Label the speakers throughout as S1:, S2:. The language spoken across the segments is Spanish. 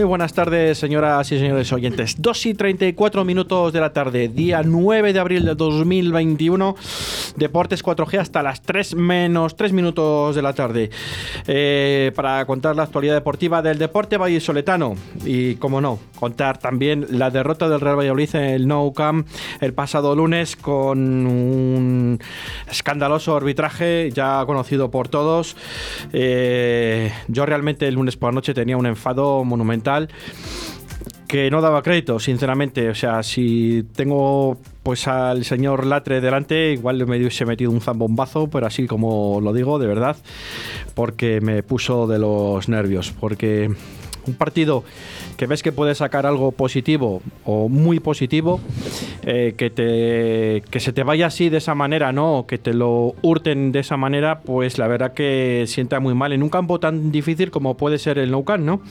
S1: Muy buenas tardes, señoras y señores oyentes. 2 y 34 minutos de la tarde, día 9 de abril de 2021. Deportes 4G hasta las 3 menos 3 minutos de la tarde. Eh, para contar la actualidad deportiva del deporte vallisoletano. Y, como no, contar también la derrota del Real Valladolid en el Nou Camp el pasado lunes con un escandaloso arbitraje ya conocido por todos. Eh, yo realmente el lunes por la noche tenía un enfado monumental que no daba crédito, sinceramente. O sea, si tengo pues al señor Latre delante, igual me hubiese metido un zambombazo, pero así como lo digo, de verdad, porque me puso de los nervios. Porque un partido que ves que puede sacar algo positivo o muy positivo, eh, que, te, que se te vaya así de esa manera, ¿no? que te lo hurten de esa manera, pues la verdad que sienta muy mal en un campo tan difícil como puede ser el Nou Camp, ¿no?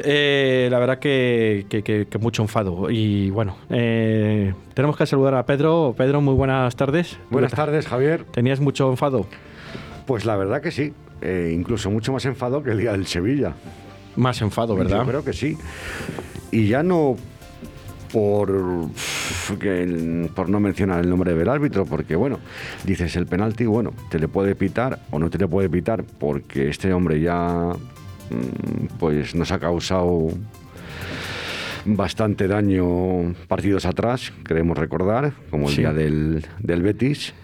S1: Eh, la verdad que, mucho enfado. Y bueno, eh, tenemos que saludar a Pedro. Pedro, muy buenas tardes.
S2: Buenas tardes, Javier.
S1: ¿Tenías mucho enfado?
S2: Pues la verdad que sí. Eh, incluso mucho más enfado que el día del Sevilla.
S1: Más enfado, ¿verdad?
S2: Yo creo que sí. Y ya no por, por no mencionar el nombre del árbitro, porque bueno, dices el penalti, bueno, te le puede pitar o no te le puede pitar, porque este hombre ya pues nos ha causado bastante daño partidos atrás, queremos recordar, como el día del, del Betis.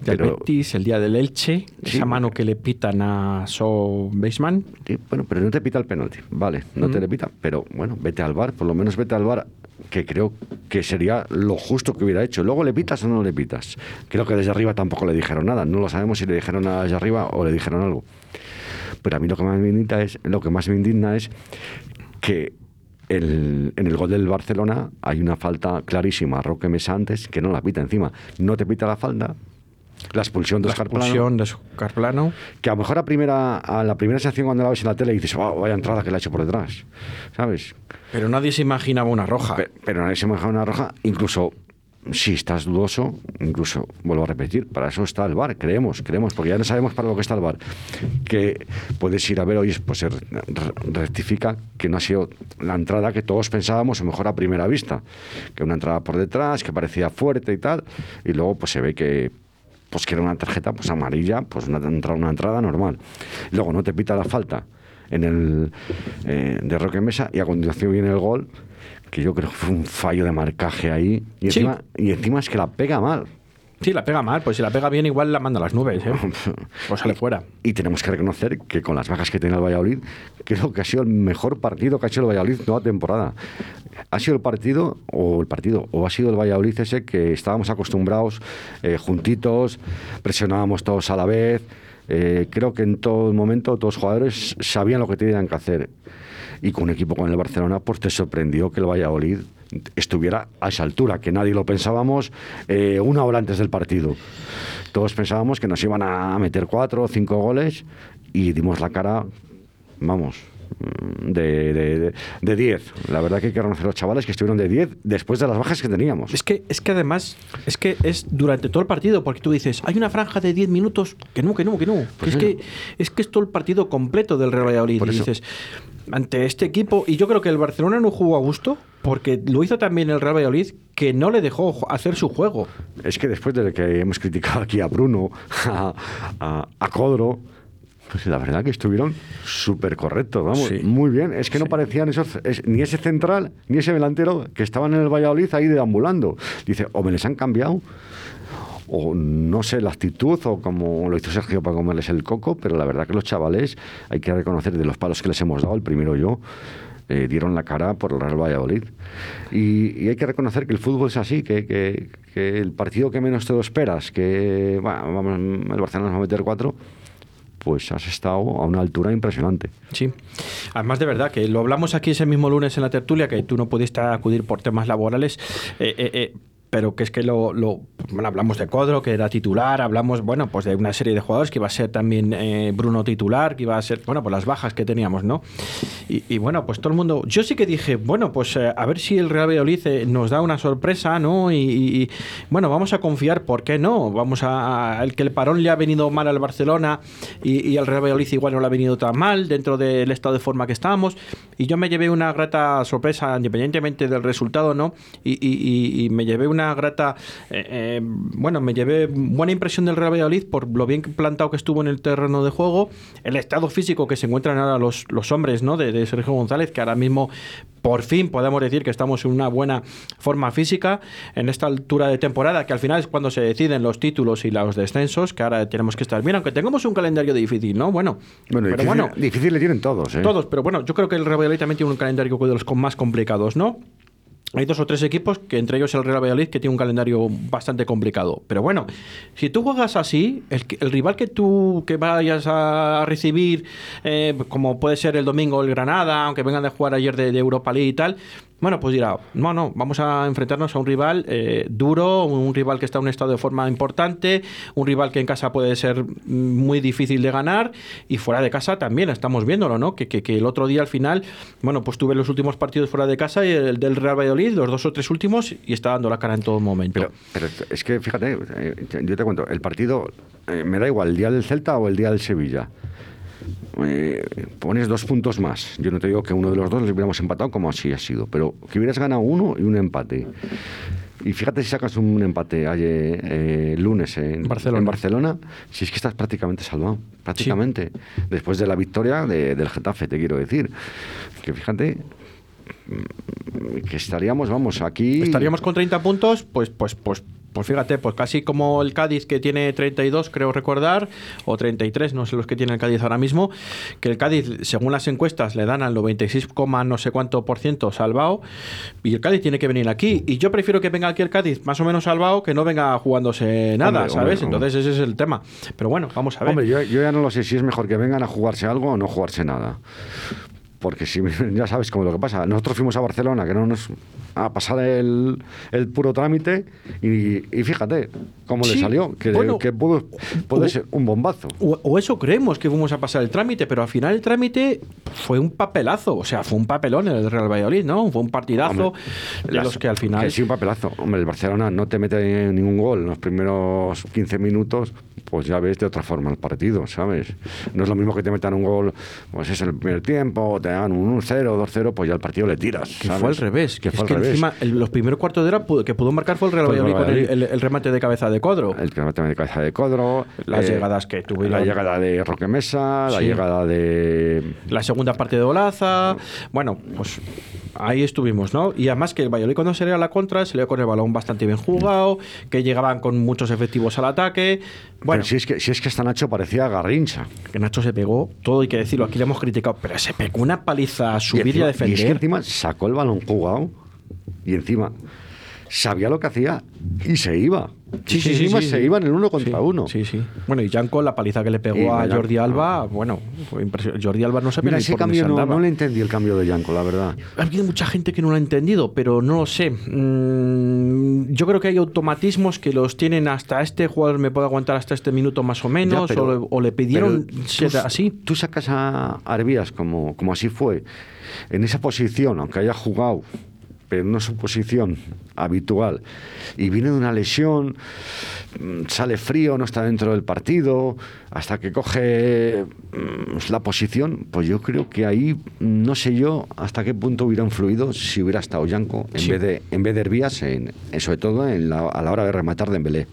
S1: Del Betis, el día del Elche, esa mano que le pitan a So Baseman.
S2: bueno, pero no te pita el penalti, vale, no te mm. le pita, pero bueno, vete al bar, por lo menos vete al bar, que creo que sería lo justo que hubiera hecho. Luego le pitas o no le pitas. Creo que desde arriba tampoco le dijeron nada, no lo sabemos si le dijeron nada desde arriba o le dijeron algo. Pero a mí lo que más me indigna es, lo que más me indigna es que en el gol del Barcelona hay una falta clarísima a Roque Mesa antes que no la pita encima. No te pita la falta, la expulsión de
S1: la expulsión de Oscar Plano.
S2: Que a lo mejor a, primera, a la primera sección cuando la ves en la tele dices, oh, vaya entrada que la ha hecho por detrás. ¿Sabes?
S1: Pero nadie se imaginaba una roja.
S2: Pero, pero nadie se imaginaba una roja. Incluso si estás dudoso, incluso vuelvo a repetir, para eso está el bar, creemos, creemos, porque ya no sabemos para lo que está el bar, que puedes ir a ver, hoy pues se rectifica que no ha sido la entrada que todos pensábamos, o mejor a primera vista, que una entrada por detrás, que parecía fuerte y tal, y luego pues se ve que pues que era una tarjeta pues amarilla, pues una entrada, una entrada normal. Luego no te pita la falta en el eh, de Roque Mesa y a continuación viene el gol que yo creo que fue un fallo de marcaje ahí. Y encima, y encima es que la pega mal.
S1: Sí, la pega mal, pues si la pega bien igual la manda a las nubes, ¿eh? o sale fuera.
S2: Y tenemos que reconocer que con las bajas que tiene el Valladolid, creo que ha sido el mejor partido que ha hecho el Valladolid toda temporada. Ha sido el partido, o el partido, o ha sido el Valladolid ese que estábamos acostumbrados, eh, juntitos, presionábamos todos a la vez. Eh, creo que en todo momento todos los jugadores sabían lo que tenían que hacer y con un equipo con el Barcelona, pues te sorprendió que el Valladolid estuviera a esa altura, que nadie lo pensábamos eh, una hora antes del partido. Todos pensábamos que nos iban a meter cuatro o cinco goles y dimos la cara, vamos, Mm, de 10. la verdad que hay que reconocer a los chavales que estuvieron de 10 después de las bajas que teníamos.
S1: Es que, es que además, es que es durante todo el partido, porque tú dices, hay una franja de 10 minutos, que no, que no, que no. Pues es, que, es que es todo el partido completo del Real Valladolid. y dices, ante este equipo, y yo creo que el Barcelona no jugó a gusto, porque lo hizo también el Real Valladolid, que no le dejó hacer su juego.
S2: Es que después de que hemos criticado aquí a Bruno, a, a, a Codro, pues la verdad que estuvieron súper correctos, vamos, muy bien. Es que no parecían esos, ni ese central, ni ese delantero que estaban en el Valladolid ahí deambulando. Dice, o me les han cambiado, o no sé, la actitud, o como lo hizo Sergio para comerles el coco, pero la verdad que los chavales, hay que reconocer de los palos que les hemos dado, el primero yo, eh, dieron la cara por el Real Valladolid. Y, hay que reconocer que el fútbol es así, que, el partido que menos te lo esperas, que el Barcelona nos va a meter cuatro, pues has estado a una altura impresionante.
S1: Sí. Además, de verdad, que lo hablamos aquí ese mismo lunes en la tertulia, que tú no pudiste acudir por temas laborales. Eh, eh, pero que es que lo, bueno, hablamos de Codro, que era titular, hablamos, bueno, pues de una serie de jugadores que iba a ser también eh, Bruno titular, que iba a ser, bueno, pues las bajas que teníamos, ¿no? Y, bueno, pues todo el mundo, yo sí que dije, bueno, pues eh, a ver si el Real Valladolid eh, nos da una sorpresa, ¿no? Y, bueno, vamos a confiar, ¿por qué no? Vamos a, el que el parón le ha venido mal al Barcelona y, al Real Valladolid igual no le ha venido tan mal dentro del estado de forma que estábamos. Y yo me llevé una grata sorpresa, independientemente del resultado, ¿no? Y, me llevé una grata, bueno, me llevé buena impresión del Real Valladolid por lo bien plantado que estuvo en el terreno de juego, el estado físico que se encuentran ahora los, los hombres ¿no? de, Sergio González, que ahora mismo por fin podemos decir que estamos en una buena forma física en esta altura de temporada, que al final es cuando se deciden los títulos y los descensos, que ahora tenemos que estar bien, aunque tengamos un calendario difícil, ¿no? Bueno,
S2: bueno, pero bueno difícil le tienen todos, ¿eh?
S1: Todos, pero bueno, yo creo que el Real Valladolid también tiene un calendario de los más complicados, ¿no? Hay dos o tres equipos, que entre ellos el Real Valladolid, que tiene un calendario bastante complicado. Pero bueno, si tú juegas así, el, el rival que tú que vayas a recibir, eh, como puede ser el domingo el Granada, aunque vengan de jugar ayer de, de Europa League y tal, bueno, pues dirá, no, no, vamos a enfrentarnos a un rival eh, duro, un rival que está en un estado de forma importante, un rival que en casa puede ser muy difícil de ganar y fuera de casa también, estamos viéndolo, ¿no? Que, que, el otro día al final, bueno, pues tuve los últimos partidos fuera de casa y el del Real Valladolid, los dos o tres últimos, y está dando la cara en todo momento.
S2: Pero, pero es que, fíjate, eh, yo te cuento, el partido, eh, me da igual, el día del Celta o el día del Sevilla. Eh, pones dos puntos más. Yo no te digo que uno de los dos les hubiéramos empatado como así ha sido, pero que hubieras ganado uno y un empate. Y fíjate si sacas un empate ayer, eh, lunes en Barcelona. en Barcelona, si es que estás prácticamente salvado, prácticamente. Después de la victoria del Getafe, te quiero decir. Que fíjate, mm, que estaríamos, vamos, aquí...
S1: Estaríamos con 30 puntos, pues, pues, pues pues fíjate, pues casi como el Cádiz que tiene 32, creo recordar, o 33, no sé los que tiene el Cádiz ahora mismo, que el Cádiz, según las encuestas, le dan al 96, no sé cuánto por ciento salvado, y el Cádiz tiene que venir aquí. Y yo prefiero que venga aquí el Cádiz más o menos salvado que no venga jugándose nada, ¿sabes? Entonces ese es el tema. Pero bueno, vamos a ver.
S2: Hombre, yo, yo ya no lo sé si es mejor que vengan a jugarse algo o no jugarse nada porque si ya sabes cómo es lo que pasa. Nosotros fuimos a Barcelona, que no nos a pasar el, el puro trámite y, fíjate cómo le salió, que, que puede ser un bombazo.
S1: O, eso creemos que fuimos a pasar el trámite, pero al final el trámite fue un papelazo, o sea, fue un papelón el Real Valladolid, ¿no? Fue un partidazo de los que al final...
S2: Que sí, un papelazo. Hombre, el Barcelona no te mete ningún gol en los primeros 15 minutos, pues ya ves de otra forma el partido, ¿sabes? No es lo mismo que te metan un gol, pues es el primer tiempo, te dan un 1-0, 2-0, pues ya el partido le tiras.
S1: Que fue al revés. Que fue al revés. Encima los primeros cuartos de hora que pudo marcar fue el Real Valladolid con el, remate de cabeza de Codro.
S2: El remate de cabeza de Codro.
S1: Las eh, llegadas que tuvieron.
S2: La llegada de Roque Mesa, la llegada de...
S1: La segunda parte de Olaza. Bueno, pues ahí estuvimos, ¿no? Y además que el Valladolid cuando se a la contra se le con el balón bastante bien jugado, que llegaban con muchos efectivos al ataque.
S2: Bueno, si es que si es que hasta Nacho parecía Garrincha.
S1: Que Nacho se pegó, todo hay que decirlo, aquí le hemos criticado, pero se pegó una paliza a subir y, a defender.
S2: Y es que encima sacó el balón jugado y encima sabía lo que hacía y se iba. Sí, sí, sí, se iban en uno contra uno.
S1: Sí, sí. Bueno, y Janko, la paliza que le pegó a Jordi Alba, bueno, fue impresionante. Jordi Alba no sabía
S2: Mira, ese cambio no, no, le entendí el cambio de Janko, la verdad.
S1: Ha habido mucha gente que no lo ha entendido, pero no lo sé. Mm, yo creo que hay automatismos que los tienen hasta este jugador me puede aguantar hasta este minuto más o menos, o, le, pidieron ser así.
S2: Tú sacas a Arbías como, como así fue, en esa posición, aunque haya jugado pero no es su posición habitual, y viene de una lesión, mm, sale frío, no está dentro del partido, hasta que coge mm, la posición, pues yo creo que ahí no sé yo hasta qué punto hubiera influido si hubiera estado Yanko en vez de en vez de Herbías, en, sobre todo en la, a la hora de rematar de Dembélé.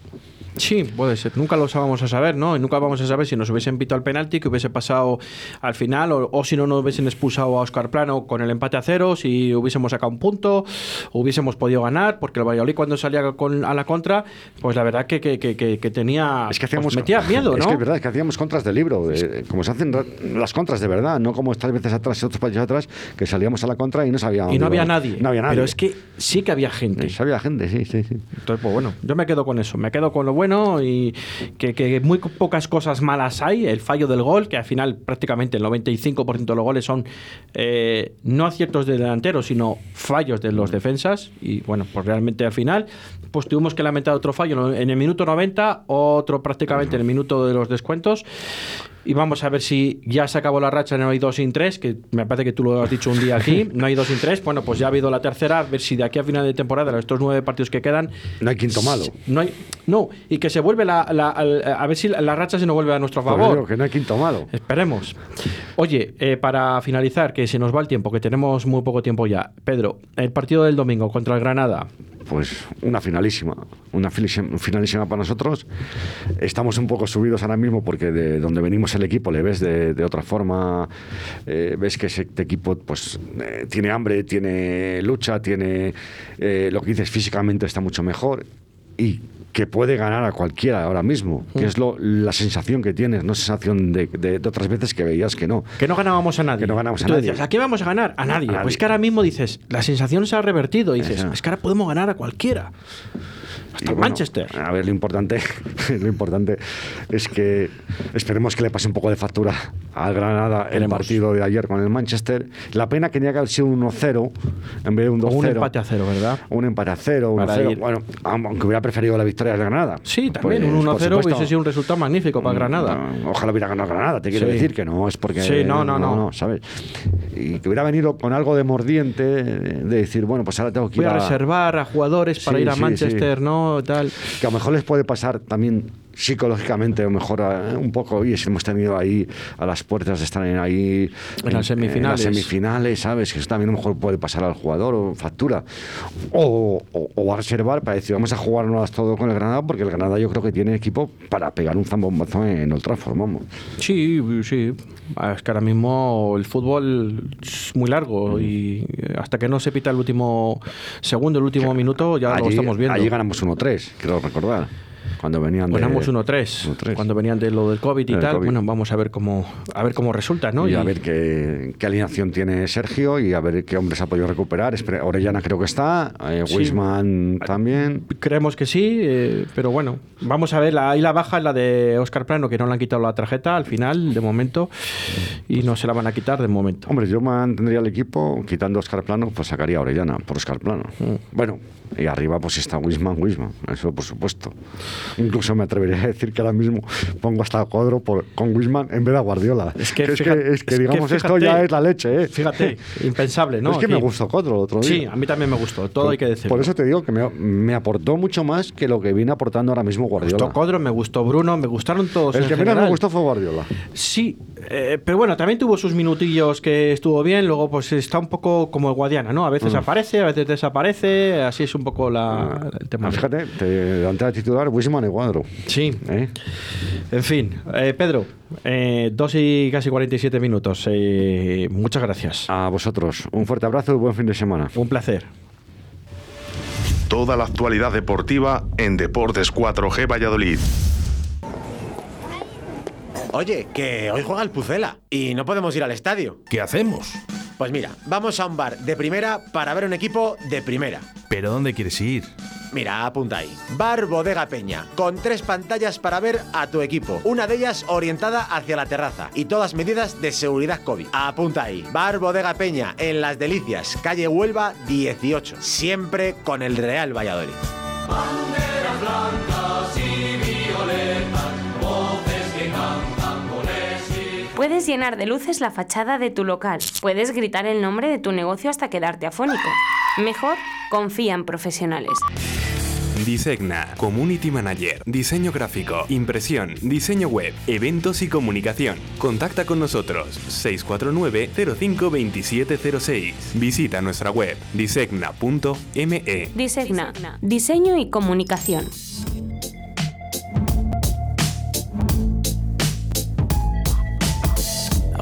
S1: Sí, puede ser. Nunca lo vamos a saber, ¿no? Y nunca vamos a saber si nos hubiesen pitado el penalti, que hubiese pasado al final, o, si no nos hubiesen expulsado a Oscar Plano con el empate a cero, si hubiésemos sacado un punto, hubiésemos podido ganar, porque el Valladolid cuando salía con, a la contra, pues la verdad que, que, que, tenía.
S2: Es que hacíamos. Pues metía miedo, ¿no? Es que es verdad, es que hacíamos contras de libro, como se hacen las contras de verdad, no como estas veces atrás y otros países atrás, que salíamos a la contra y no sabíamos.
S1: Y no había nadie. No había nadie. Pero es que sí que había gente.
S2: Sí, había gente, sí, sí, sí.
S1: Entonces, pues bueno, yo me quedo con eso, me quedo con lo bueno bueno y que, muy pocas cosas malas hay. El fallo del gol, que al final prácticamente el 95% de los goles son eh, no aciertos de delantero, sino fallos de los defensas. Y bueno, pues realmente al final pues tuvimos que lamentar otro fallo en el minuto 90, otro prácticamente en el minuto de los descuentos. Y vamos a ver si ya se acabó la racha, no hay dos sin tres, que me parece que tú lo has dicho un día aquí, no hay dos sin tres. Bueno, pues ya ha habido la tercera, a ver si de aquí a final de temporada, estos nueve partidos que quedan.
S2: No hay quinto malo.
S1: No, hay, no y que se vuelve la, a ver si la racha se nos vuelve a nuestro
S2: Pues
S1: favor.
S2: que no hay quinto malo.
S1: Esperemos. Oye, eh, para finalizar, que se nos va el tiempo, que tenemos muy poco tiempo ya. Pedro, el partido del domingo contra el Granada.
S2: Pues una finalísima, una finalísima para nosotros. Estamos un poco subidos ahora mismo porque de donde venimos el equipo le ves de, otra forma, eh, ves que ese equipo pues eh, tiene hambre, tiene lucha, tiene eh, lo que dices físicamente está mucho mejor y que puede ganar a cualquiera ahora mismo, que es lo, la sensación que tienes, no sensación de, de- de otras veces que veías que no.
S1: Que no ganábamos a nadie.
S2: Que no ganamos a
S1: Tú
S2: nadie.
S1: ¿a qué vamos a ganar? A nadie.
S2: A nadie.
S1: Pues que ahora mismo dices, la sensación se ha revertido. Dices, es que ahora podemos ganar a cualquiera. Hasta
S2: bueno,
S1: Manchester.
S2: A ver, lo importante, lo importante es que esperemos que le pase un poco de factura al Granada el partido de ayer con el Manchester. La pena que tenía que haber sido un 1-0 en vez de un 2-0.
S1: O un empate a cero, ¿verdad?
S2: Un empate a cero, un
S1: Para
S2: 0.
S1: ir-
S2: Bueno, aunque hubiera preferido la victoria del Granada.
S1: Sí, también
S2: Pues,
S1: un
S2: por
S1: 1-0
S2: supuesto.
S1: hubiese sido un resultado magnífico para Granada.
S2: No, Ojalá hubiera ganado Granada, te quiero
S1: Sí.
S2: decir que no es porque.
S1: Sí, no, no, no.
S2: ¿sabes? Y que hubiera venido con algo de mordiente, de decir, bueno, pues ahora tengo que
S1: Voy
S2: ir
S1: a
S2: a.
S1: reservar a jugadores para ir a Manchester, ¿no? Tal.
S2: que a lo mejor les puede pasar también psicológicamente, o mejor eh, un poco, oye, si hemos tenido ahí a las puertas de estar en ahí
S1: En las semifinales.
S2: en las semifinales, ¿sabes? Que eso también a lo mejor puede pasar al jugador o factura. O, o- o a reservar para decir, vamos a jugarnos todo con el Granada, porque el Granada yo creo que tiene equipo para pegar un zambombazo en Old Trafford, vamos.
S1: Sí, sí. Es que ahora mismo el fútbol es muy largo y eh, hasta que no se pita el último segundo, el último minuto, ya lo
S2: Allí-
S1: estamos viendo.
S2: Allí ganamos 1-3, quiero recordar. Cuando venían de...
S1: 1-3
S2: 1-3.
S1: cuando venían de lo del COVID y
S2: Del
S1: tal.
S2: COVID.
S1: Bueno, vamos a ver cómo a ver cómo resulta, ¿no?
S2: Y a ver qué, qué alineación tiene Sergio y a ver qué hombres ha podido recuperar. Orellana creo que está, eh,
S1: Sí.
S2: Wisman también.
S1: Creemos que sí, eh, pero bueno, vamos a ver. La, ahí la baja es la de Oscar Plano, que no le han quitado la tarjeta al final, de momento, y no se la van a quitar de momento.
S2: Hombre, yo mantendría el equipo, quitando Oscar Plano, pues sacaría a Orellana por Oscar Plano.
S1: Mm.
S2: Bueno, y arriba pues está Wisman, Wisman, eso por supuesto. Incluso me atrevería a decir que ahora mismo pongo hasta Cuadro por, con Wisman en vez de a Guardiola.
S1: Es que,
S2: es
S1: fíjate-
S2: que, es digamos, esto ya es la leche, ¿eh?
S1: Fíjate, impensable, ¿no?
S2: es que me gustó Cuadro el otro día.
S1: Sí, a mí también me gustó, todo hay que decirlo.
S2: Por eso te digo que me, me aportó mucho más que lo que viene aportando ahora mismo
S1: me
S2: Guardiola.
S1: gustó Codro, me gustó Bruno, me gustaron todos.
S2: El
S1: en
S2: que menos me gustó fue Guardiola.
S1: Sí, eh, pero bueno, también tuvo sus minutillos que estuvo bien, luego pues está un poco como el Guadiana, ¿no? A veces
S2: Mm.
S1: aparece, a veces desaparece, así es un poco la, el tema.
S2: Fíjate, te, delante de titular, Wisman y Cuadro.
S1: Sí,
S2: ¿eh?
S1: en fin. Eh, Pedro, eh, dos y casi 47 minutos. Eh, muchas gracias.
S2: A vosotros, un fuerte abrazo y buen fin de semana.
S1: Un placer.
S3: Toda la actualidad deportiva en Deportes 4G Valladolid.
S4: Oye, que hoy juega el Pucela y no podemos ir al estadio.
S5: ¿Qué hacemos?
S4: Pues mira, vamos a un bar de primera para ver un equipo de primera.
S5: ¿Pero dónde quieres ir?
S4: Mira, apunta ahí. Bar Bodega Peña, con tres pantallas para ver a tu equipo. Una de ellas orientada hacia la terraza y todas medidas de seguridad COVID. Apunta ahí. Bar Bodega Peña, en Las Delicias, calle Huelva 18. Siempre con el Real Valladolid.
S6: Puedes llenar de luces la fachada de tu local. Puedes gritar el nombre de tu negocio hasta quedarte afónico. Mejor, confía en profesionales.
S7: Disegna, Community Manager, Diseño Gráfico, Impresión, Diseño Web, Eventos y Comunicación. Contacta con nosotros 649-052706. Visita nuestra web disegna.me.
S6: Disegna, diseño y comunicación.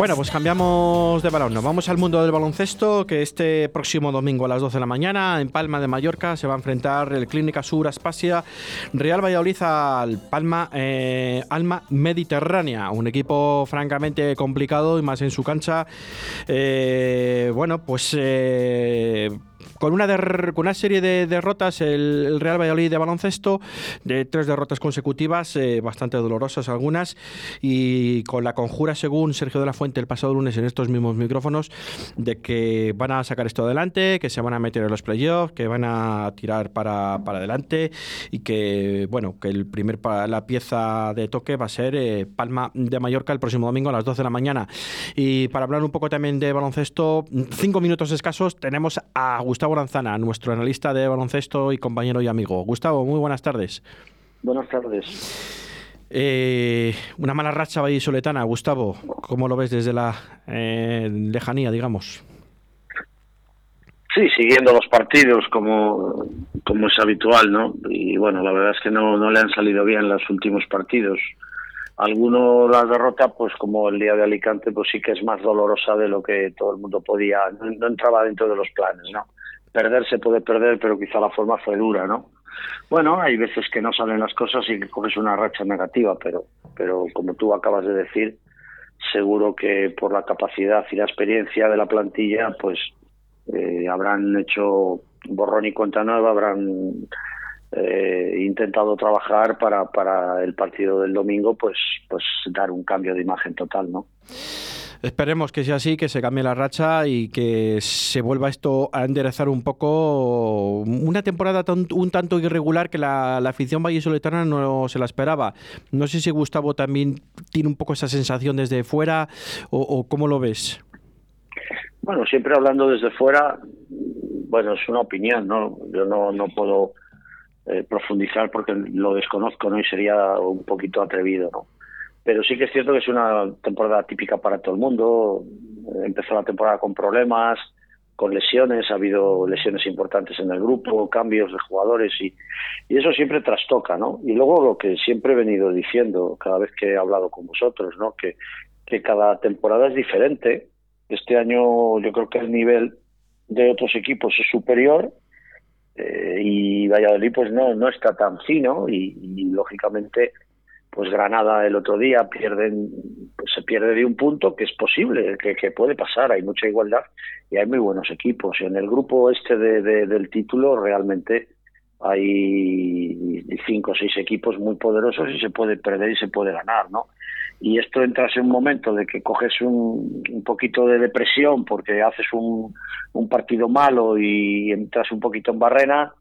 S1: Bueno, pues cambiamos de balón. Nos vamos al mundo del baloncesto, que este próximo domingo a las 12 de la mañana en Palma de Mallorca se va a enfrentar el Clínica Sur Aspasia Real Valladolid al Palma eh, Alma Mediterránea. Un equipo francamente complicado y más en su cancha. Eh, bueno, pues eh, con una, serie de derrotas, el, Real Valladolid de baloncesto, de tres derrotas consecutivas, eh, bastante dolorosas algunas, y con la conjura, según Sergio de la Fuente el pasado lunes en estos mismos micrófonos, de que van a sacar esto adelante, que se van a meter en los playoffs, que van a tirar para, para adelante y que, bueno, que el primer la pieza de toque va a ser eh, Palma de Mallorca el próximo domingo a las 12 de la mañana. Y para hablar un poco también de baloncesto, cinco minutos escasos, tenemos a Gustavo Lanzana, nuestro analista de baloncesto y compañero y amigo. Gustavo, muy buenas tardes.
S5: Buenas tardes.
S1: Eh, una mala racha vallisoletana, Gustavo. ¿Cómo lo ves desde la eh, lejanía, digamos?
S5: Sí, siguiendo los partidos como, como es habitual, ¿no? Y bueno, la verdad es que no, no le han salido bien los últimos partidos. Alguno la derrota, pues como el día de Alicante, pues sí que es más dolorosa de lo que todo el mundo podía, no entraba dentro de los planes, ¿no? perder se puede perder, pero quizá la forma fue dura, ¿no? Bueno, hay veces que no salen las cosas y que coges una racha negativa, pero, pero como tú acabas de decir, seguro que por la capacidad y la experiencia de la plantilla, pues eh, habrán hecho borrón y cuenta nueva, habrán eh, intentado trabajar para, para el partido del domingo, pues, pues dar un cambio de imagen total, ¿no?
S1: Esperemos que sea así, que se cambie la racha y que se vuelva esto a enderezar un poco. Una temporada un tanto irregular que la, afición vallisoletana no se la esperaba. No sé si Gustavo también tiene un poco esa sensación desde fuera o, cómo lo ves.
S5: Bueno, siempre hablando desde fuera, bueno, es una opinión, ¿no? Yo no, no puedo eh, profundizar porque lo desconozco, ¿no? Y sería un poquito atrevido, ¿no? pero sí que es cierto que es una temporada típica para todo el mundo. Empezó la temporada con problemas, con lesiones, ha habido lesiones importantes en el grupo, cambios de jugadores y, y eso siempre trastoca, ¿no? Y luego lo que siempre he venido diciendo cada vez que he hablado con vosotros, ¿no? Que, que cada temporada es diferente. Este año yo creo que el nivel de otros equipos es superior eh, y Valladolid pues no, no está tan fino y, lógicamente pues Granada el otro día pierden pues se pierde de un punto que es posible que, que, puede pasar. Hay mucha igualdad y hay muy buenos equipos. Y en el grupo este de, del título realmente hay cinco o seis equipos muy poderosos y se puede perder y se puede ganar no y esto entras en un momento de que coges un, poquito de depresión porque haces un, partido malo y entras un poquito en barrena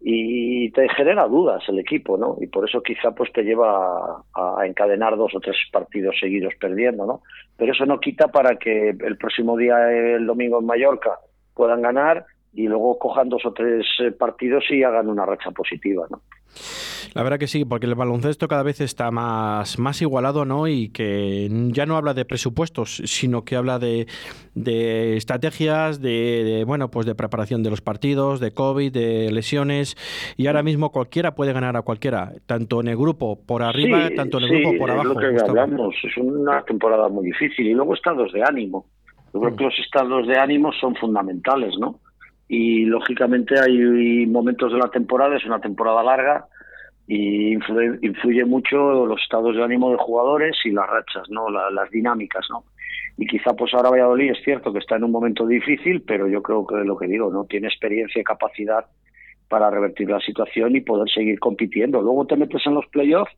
S5: y te genera dudas el equipo, ¿no? Y por eso quizá pues te lleva a, encadenar dos o tres partidos seguidos perdiendo, ¿no? Pero eso no quita para que el próximo día, el domingo en Mallorca, puedan ganar y luego cojan dos o tres eh, partidos y hagan una racha positiva, ¿no?
S1: La verdad que sí, porque el baloncesto cada vez está más, más igualado, ¿no? Y que ya no habla de presupuestos, sino que habla de, de estrategias, de, bueno, pues de preparación de los partidos, de COVID, de lesiones, y ahora mismo cualquiera puede ganar a cualquiera, tanto en el grupo por arriba, tanto en el grupo por abajo.
S5: Es lo que hablamos, es una temporada muy difícil, y luego estados de ánimo. Yo creo que los estados de ánimo son fundamentales, ¿no? Y lógicamente hay momentos de la temporada, es una temporada larga, y influye, mucho los estados de ánimo de jugadores y las rachas, ¿no? las dinámicas, ¿no? Y quizá pues ahora Valladolid es cierto que está en un momento difícil, pero yo creo que lo que digo, ¿no? Tiene experiencia y capacidad para revertir la situación y poder seguir compitiendo. Luego te metes en los playoffs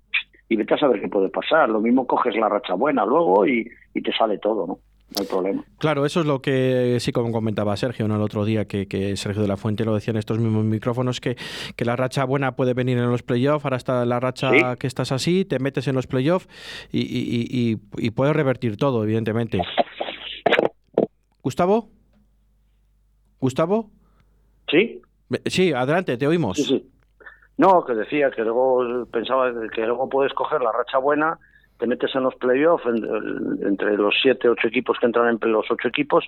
S5: y vete a saber qué puede pasar. Lo mismo coges la racha buena luego y, y te sale todo, ¿no? No hay problema.
S1: Claro, eso es lo que sí como comentaba Sergio ¿no? el otro día, que, Sergio de la Fuente lo decía en estos mismos micrófonos, que, que la racha buena puede venir en los playoffs, ahora está la racha que estás así, te metes en los playoffs y, y, y, puedes revertir todo, evidentemente. Gustavo? ¿Gustavo?
S5: Sí.
S1: Sí, adelante, te oímos.
S5: Sí, sí. No, que decía que luego pensaba que luego puedes coger la racha buena te metes en los playoffs entre los siete, ocho equipos que entran entre los ocho equipos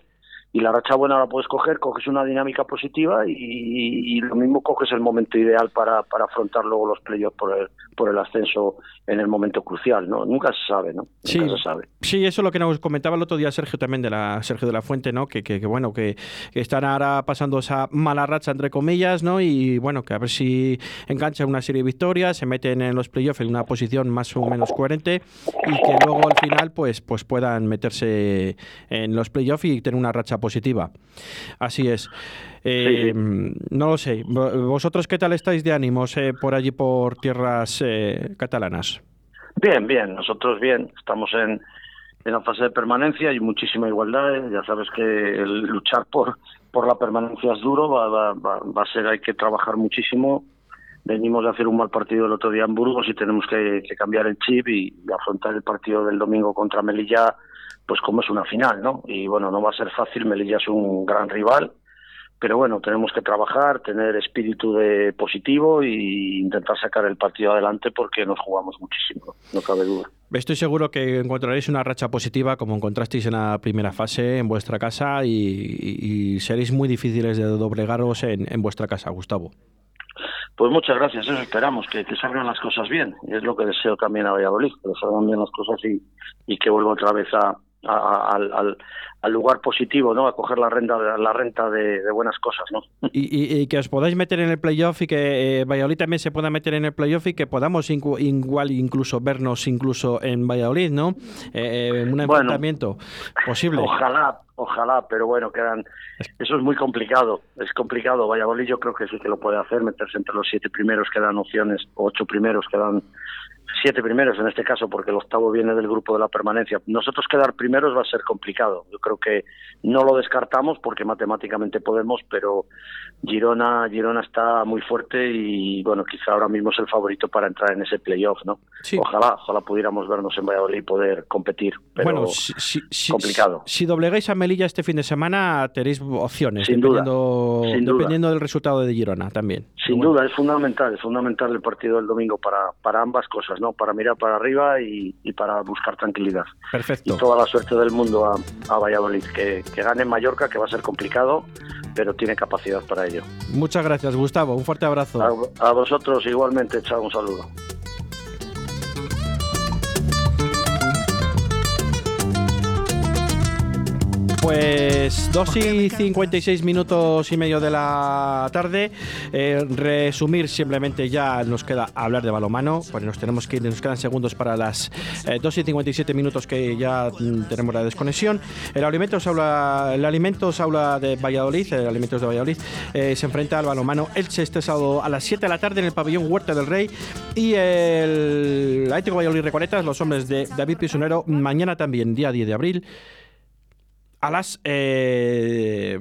S5: y la racha buena la puedes coger, coges una dinámica positiva y, lo mismo coges el momento ideal para, para afrontar luego los playoffs por el, por el ascenso en el momento crucial, ¿no? Nunca se sabe, ¿no?
S1: Sí,
S5: Nunca se sabe.
S1: sí, eso es lo que nos comentaba el otro día Sergio también de la Sergio de la Fuente, ¿no? Que, que, bueno, que, están ahora pasando esa mala racha entre comillas, ¿no? Y bueno, que a ver si enganchan una serie de victorias, se meten en los playoffs en una posición más o menos coherente y que luego al final pues pues puedan meterse en los playoffs y tener una racha positiva. Así es. Eh, no lo sé. ¿Vosotros qué tal estáis de ánimos eh, por allí, por tierras eh, catalanas?
S5: Bien, bien. Nosotros bien. Estamos en, en la fase de permanencia y muchísima igualdad. Ya sabes que el luchar por, por la permanencia es duro. Va, va, va, a ser, hay que trabajar muchísimo. Venimos de hacer un mal partido el otro día en Burgos y tenemos que, que cambiar el chip y afrontar el partido del domingo contra Melilla pues como es una final, ¿no? Y bueno, no va a ser fácil, Melilla es un gran rival, pero bueno, tenemos que trabajar, tener espíritu de positivo e intentar sacar el partido adelante porque nos jugamos muchísimo, no cabe duda.
S1: Estoy seguro que encontraréis una racha positiva como encontrasteis en la primera fase en vuestra casa y, seréis muy difíciles de doblegaros en, vuestra casa, Gustavo.
S5: Pues muchas gracias, eso esperamos, que, que, salgan las cosas bien. Es lo que deseo también a Valladolid, que salgan bien las cosas y que vuelva otra vez a, al, al, lugar positivo, ¿no? A coger la renta, la renta de, buenas cosas, ¿no?
S1: Y, que os podáis meter en el playoff y que eh, Valladolid también se pueda meter en el playoff y que podamos igual incluso vernos incluso en Valladolid, ¿no? Eh, eh un enfrentamiento posible.
S5: Ojalá, ojalá, pero bueno, quedan. Eso es muy complicado, es complicado. Valladolid yo creo que sí que lo puede hacer, meterse entre los siete primeros que dan opciones, ocho primeros que dan siete primeros en este caso, porque el octavo viene del grupo de la permanencia. Nosotros quedar primeros va a ser complicado. Yo creo que no lo descartamos porque matemáticamente podemos, pero Girona, Girona está muy fuerte y bueno, quizá ahora mismo es el favorito para entrar en ese playoff, ¿no? Ojalá, ojalá pudiéramos vernos en Valladolid y poder competir, pero bueno, complicado.
S1: Si, doblegáis a Melilla este fin de semana tenéis opciones, dependiendo, dependiendo del resultado de Girona también.
S5: Sin duda, es fundamental, es fundamental el partido del domingo para, para ambas cosas, ¿no? Para mirar para arriba y, para buscar tranquilidad.
S1: Perfecto.
S5: Y toda la suerte del mundo a, a Valladolid, que, que gane en Mallorca, que va a ser complicado, pero tiene capacidad para ello.
S1: Muchas gracias, Gustavo. Un fuerte abrazo.
S5: A, a vosotros igualmente, chao, un saludo.
S1: Pues 2 y 56 minutos y medio de la tarde. Eh, resumir simplemente ya nos queda hablar de balomano, pues nos tenemos que ir, nos quedan segundos para las 2 eh, y 57 minutos que ya mm, tenemos la desconexión. El Alimentos habla, el Alimentos habla de Valladolid, el Alimentos de Valladolid eh, se enfrenta al balomano Elche este sábado a las 7 de la tarde en el pabellón Huerta del Rey y el Atlético Valladolid Recoletas, los hombres de David Pisonero, mañana también, día 10 de abril a las eh,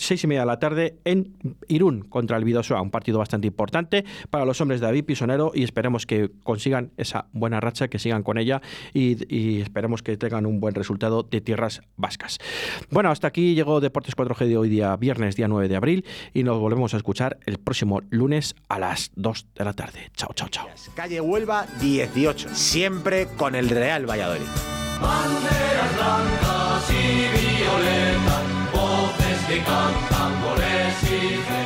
S1: seis y media de la tarde en Irún contra el Vidosoa, un partido bastante importante para los hombres de David Pisonero y esperemos que consigan esa buena racha, que sigan con ella y, esperemos que tengan un buen resultado de tierras vascas. Bueno, hasta aquí llegó Deportes 4G de hoy día, viernes, día 9 de abril y nos volvemos a escuchar el próximo lunes a las 2 de la tarde. Chao, chao, chao.
S4: Calle Huelva 18, siempre con el Real Valladolid. y violeta, voces que cantan goles y